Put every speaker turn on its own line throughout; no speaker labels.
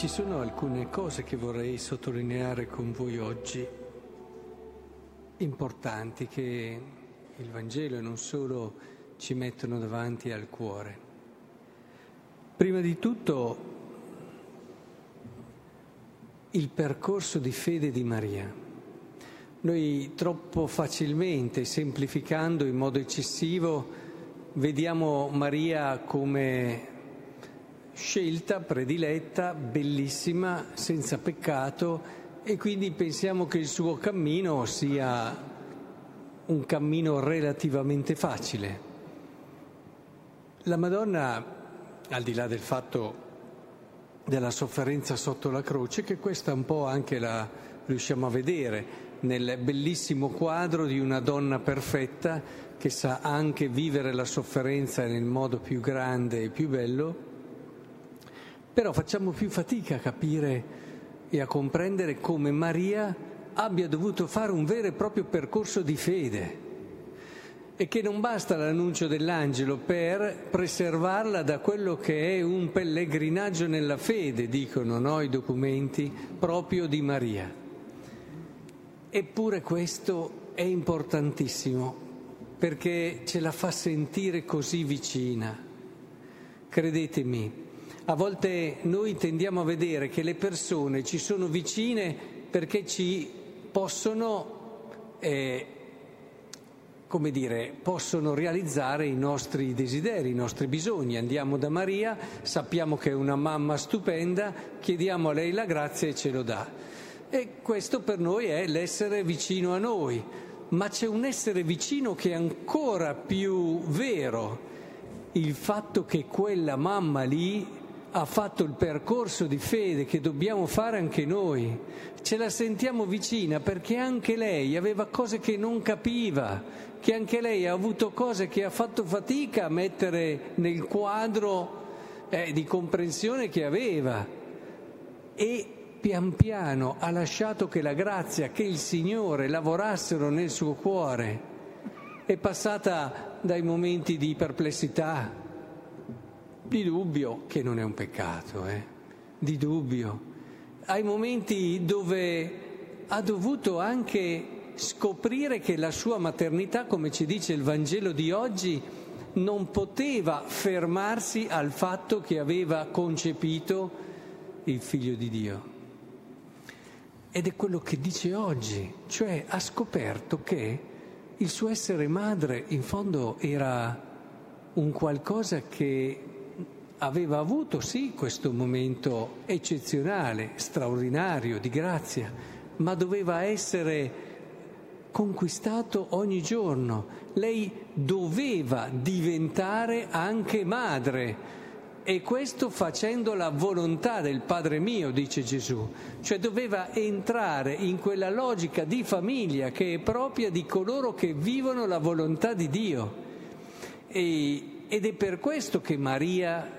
Ci sono alcune cose che vorrei sottolineare con voi oggi, importanti, che il Vangelo e non solo ci mettono davanti al cuore. Prima di tutto il percorso di fede di Maria. Noi troppo facilmente, semplificando in modo eccessivo, vediamo Maria come scelta, prediletta, bellissima, senza peccato e quindi pensiamo che il suo cammino sia un cammino relativamente facile. La Madonna, al di là del fatto della sofferenza sotto la croce, che questa un po' anche la riusciamo a vedere nel bellissimo quadro di una donna perfetta che sa anche vivere la sofferenza nel modo più grande e più bello, però facciamo più fatica a capire e a comprendere come Maria abbia dovuto fare un vero e proprio percorso di fede e che non basta l'annuncio dell'angelo per preservarla da quello che è un pellegrinaggio nella fede, dicono no, i documenti proprio di Maria. Eppure questo è importantissimo perché ce la fa sentire così vicina. Credetemi, a volte noi tendiamo a vedere che le persone ci sono vicine perché ci possono, eh, come dire, possono realizzare i nostri desideri, i nostri bisogni. Andiamo da Maria, sappiamo che è una mamma stupenda, chiediamo a lei la grazia e ce lo dà. E questo per noi è l'essere vicino a noi, ma c'è un essere vicino che è ancora più vero, il fatto che quella mamma lì ha fatto il percorso di fede che dobbiamo fare anche noi. Ce la sentiamo vicina perché anche lei aveva cose che non capiva, che anche lei ha avuto cose che ha fatto fatica a mettere nel quadro eh, di comprensione che aveva. E pian piano ha lasciato che la grazia, che il Signore lavorassero nel suo cuore. È passata dai momenti di perplessità, di dubbio, che non è un peccato, eh? di dubbio, ai momenti dove ha dovuto anche scoprire che la sua maternità, come ci dice il Vangelo di oggi, non poteva fermarsi al fatto che aveva concepito il figlio di Dio. Ed è quello che dice oggi, cioè ha scoperto che il suo essere madre in fondo era un qualcosa che aveva avuto sì questo momento eccezionale, straordinario, di grazia, ma doveva essere conquistato ogni giorno. Lei doveva diventare anche madre. E questo facendo la volontà del Padre mio, dice Gesù, cioè doveva entrare in quella logica di famiglia che è propria di coloro che vivono la volontà di Dio. E, ed è per questo che Maria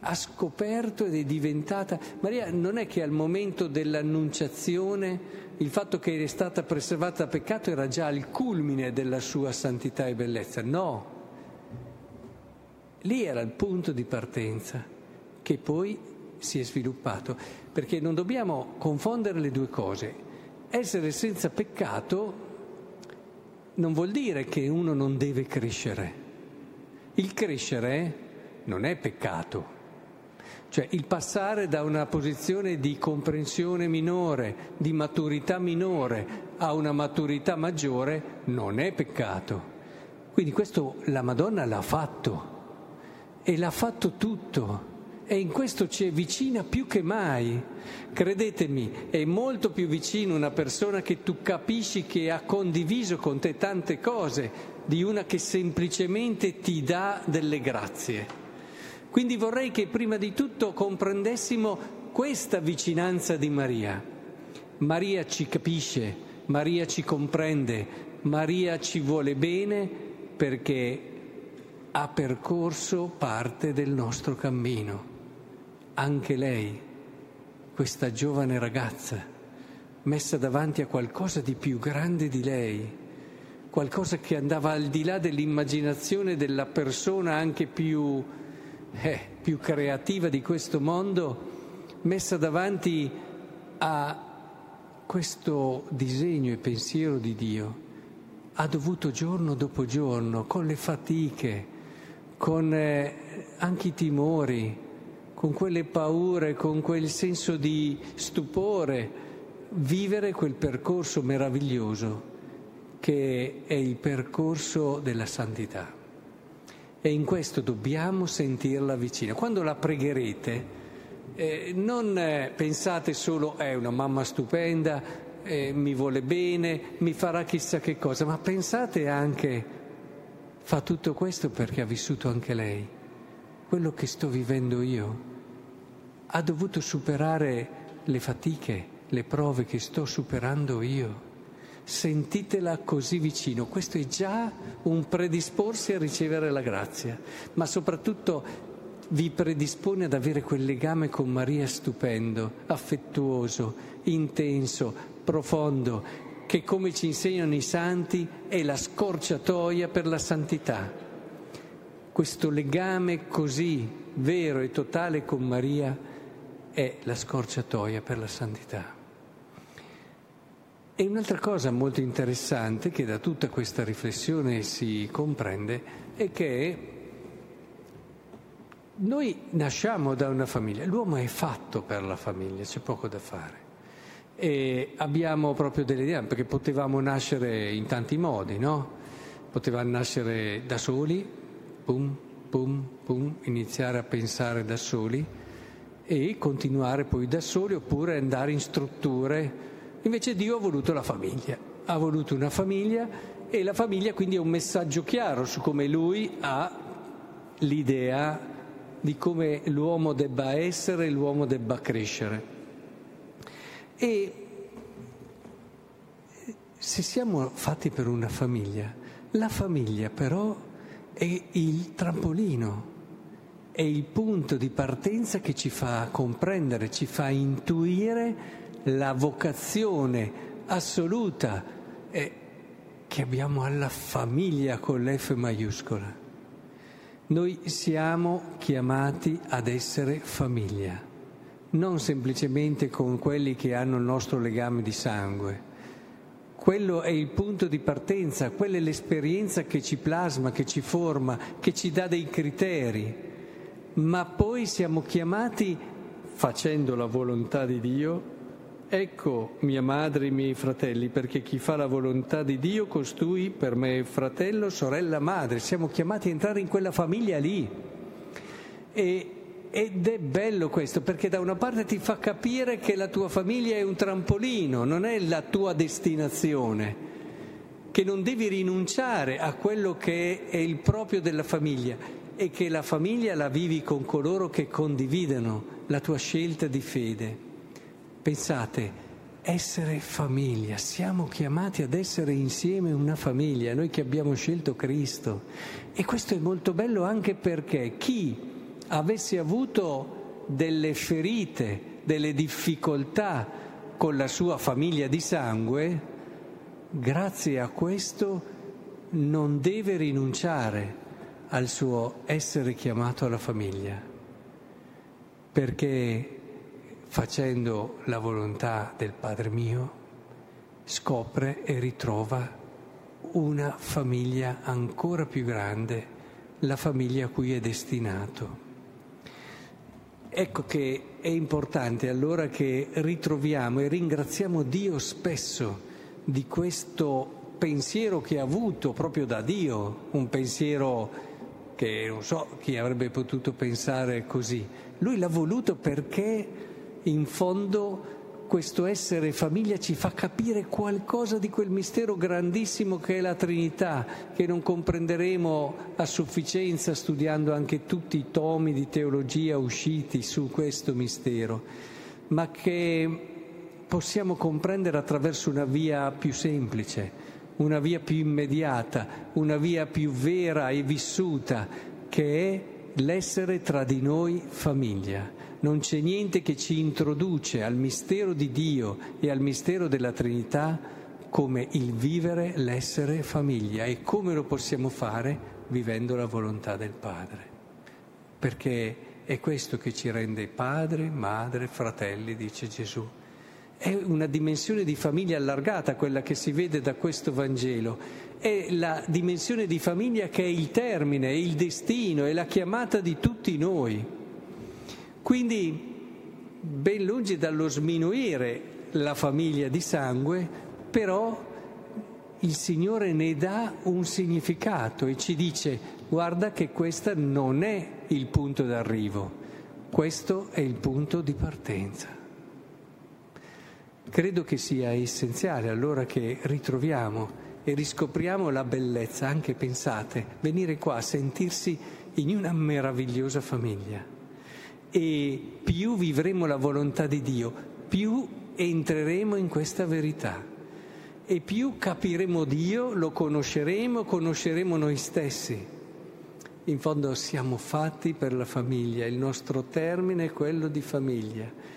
ha scoperto ed è diventata... Maria non è che al momento dell'annunciazione il fatto che è stata preservata da peccato era già il culmine della sua santità e bellezza, no. Lì era il punto di partenza che poi si è sviluppato, perché non dobbiamo confondere le due cose. Essere senza peccato non vuol dire che uno non deve crescere. Il crescere non è peccato. Cioè il passare da una posizione di comprensione minore, di maturità minore a una maturità maggiore non è peccato. Quindi questo la Madonna l'ha fatto e l'ha fatto tutto e in questo ci è vicina più che mai. Credetemi, è molto più vicino una persona che tu capisci che ha condiviso con te tante cose di una che semplicemente ti dà delle grazie. Quindi vorrei che prima di tutto comprendessimo questa vicinanza di Maria. Maria ci capisce, Maria ci comprende, Maria ci vuole bene perché ha percorso parte del nostro cammino. Anche lei, questa giovane ragazza, messa davanti a qualcosa di più grande di lei, qualcosa che andava al di là dell'immaginazione della persona anche più eh, più creativa di questo mondo, messa davanti a questo disegno e pensiero di Dio, ha dovuto giorno dopo giorno, con le fatiche, con eh, anche i timori, con quelle paure, con quel senso di stupore, vivere quel percorso meraviglioso che è il percorso della santità. E in questo dobbiamo sentirla vicina. Quando la pregherete, eh, non eh, pensate solo è una mamma stupenda, eh, mi vuole bene, mi farà chissà che cosa, ma pensate anche, fa tutto questo perché ha vissuto anche lei, quello che sto vivendo io. Ha dovuto superare le fatiche, le prove che sto superando io sentitela così vicino. Questo è già un predisporsi a ricevere la grazia, ma soprattutto vi predispone ad avere quel legame con Maria stupendo, affettuoso, intenso, profondo, che come ci insegnano i santi è la scorciatoia per la santità. Questo legame così vero e totale con Maria è la scorciatoia per la santità. E un'altra cosa molto interessante che da tutta questa riflessione si comprende è che noi nasciamo da una famiglia, l'uomo è fatto per la famiglia, c'è poco da fare. E abbiamo proprio delle idee, perché potevamo nascere in tanti modi, no? Potevamo nascere da soli, pum, pum, pum, iniziare a pensare da soli e continuare poi da soli oppure andare in strutture Invece Dio ha voluto la famiglia, ha voluto una famiglia e la famiglia quindi è un messaggio chiaro su come lui ha l'idea di come l'uomo debba essere, l'uomo debba crescere. E se siamo fatti per una famiglia, la famiglia però è il trampolino, è il punto di partenza che ci fa comprendere, ci fa intuire la vocazione assoluta è che abbiamo alla famiglia con l'F maiuscola. Noi siamo chiamati ad essere famiglia, non semplicemente con quelli che hanno il nostro legame di sangue. Quello è il punto di partenza, quella è l'esperienza che ci plasma, che ci forma, che ci dà dei criteri. Ma poi siamo chiamati, facendo la volontà di Dio, Ecco mia madre e i miei fratelli, perché chi fa la volontà di Dio, costui per me è fratello, sorella, madre. Siamo chiamati a entrare in quella famiglia lì. E, ed è bello questo, perché da una parte ti fa capire che la tua famiglia è un trampolino, non è la tua destinazione, che non devi rinunciare a quello che è il proprio della famiglia e che la famiglia la vivi con coloro che condividono la tua scelta di fede. Pensate, essere famiglia, siamo chiamati ad essere insieme una famiglia, noi che abbiamo scelto Cristo. E questo è molto bello anche perché chi avesse avuto delle ferite, delle difficoltà con la sua famiglia di sangue, grazie a questo non deve rinunciare al suo essere chiamato alla famiglia, perché facendo la volontà del Padre mio, scopre e ritrova una famiglia ancora più grande, la famiglia a cui è destinato. Ecco che è importante allora che ritroviamo e ringraziamo Dio spesso di questo pensiero che ha avuto proprio da Dio, un pensiero che non so chi avrebbe potuto pensare così. Lui l'ha voluto perché in fondo questo essere famiglia ci fa capire qualcosa di quel mistero grandissimo che è la Trinità, che non comprenderemo a sufficienza studiando anche tutti i tomi di teologia usciti su questo mistero, ma che possiamo comprendere attraverso una via più semplice, una via più immediata, una via più vera e vissuta, che è l'essere tra di noi famiglia non c'è niente che ci introduce al mistero di Dio e al mistero della Trinità come il vivere l'essere famiglia e come lo possiamo fare vivendo la volontà del Padre. perché è questo che ci rende padre, madre, fratelli, dice Gesù. È una dimensione di famiglia allargata quella che si vede da questo Vangelo. È la dimensione di famiglia che è il termine, è il destino, è la chiamata di tutti noi. Quindi, ben lungi dallo sminuire la famiglia di sangue, però il Signore ne dà un significato e ci dice guarda che questo non è il punto d'arrivo, questo è il punto di partenza. Credo che sia essenziale allora che ritroviamo e riscopriamo la bellezza, anche pensate, venire qua a sentirsi in una meravigliosa famiglia. E più vivremo la volontà di Dio, più entreremo in questa verità e più capiremo Dio, lo conosceremo, conosceremo noi stessi. In fondo siamo fatti per la famiglia, il nostro termine è quello di famiglia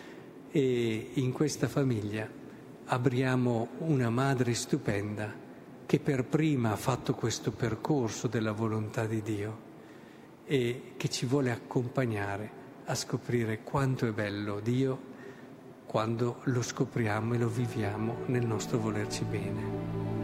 e in questa famiglia abriamo una madre stupenda che per prima ha fatto questo percorso della volontà di Dio e che ci vuole accompagnare a scoprire quanto è bello Dio quando lo scopriamo e lo viviamo nel nostro volerci bene.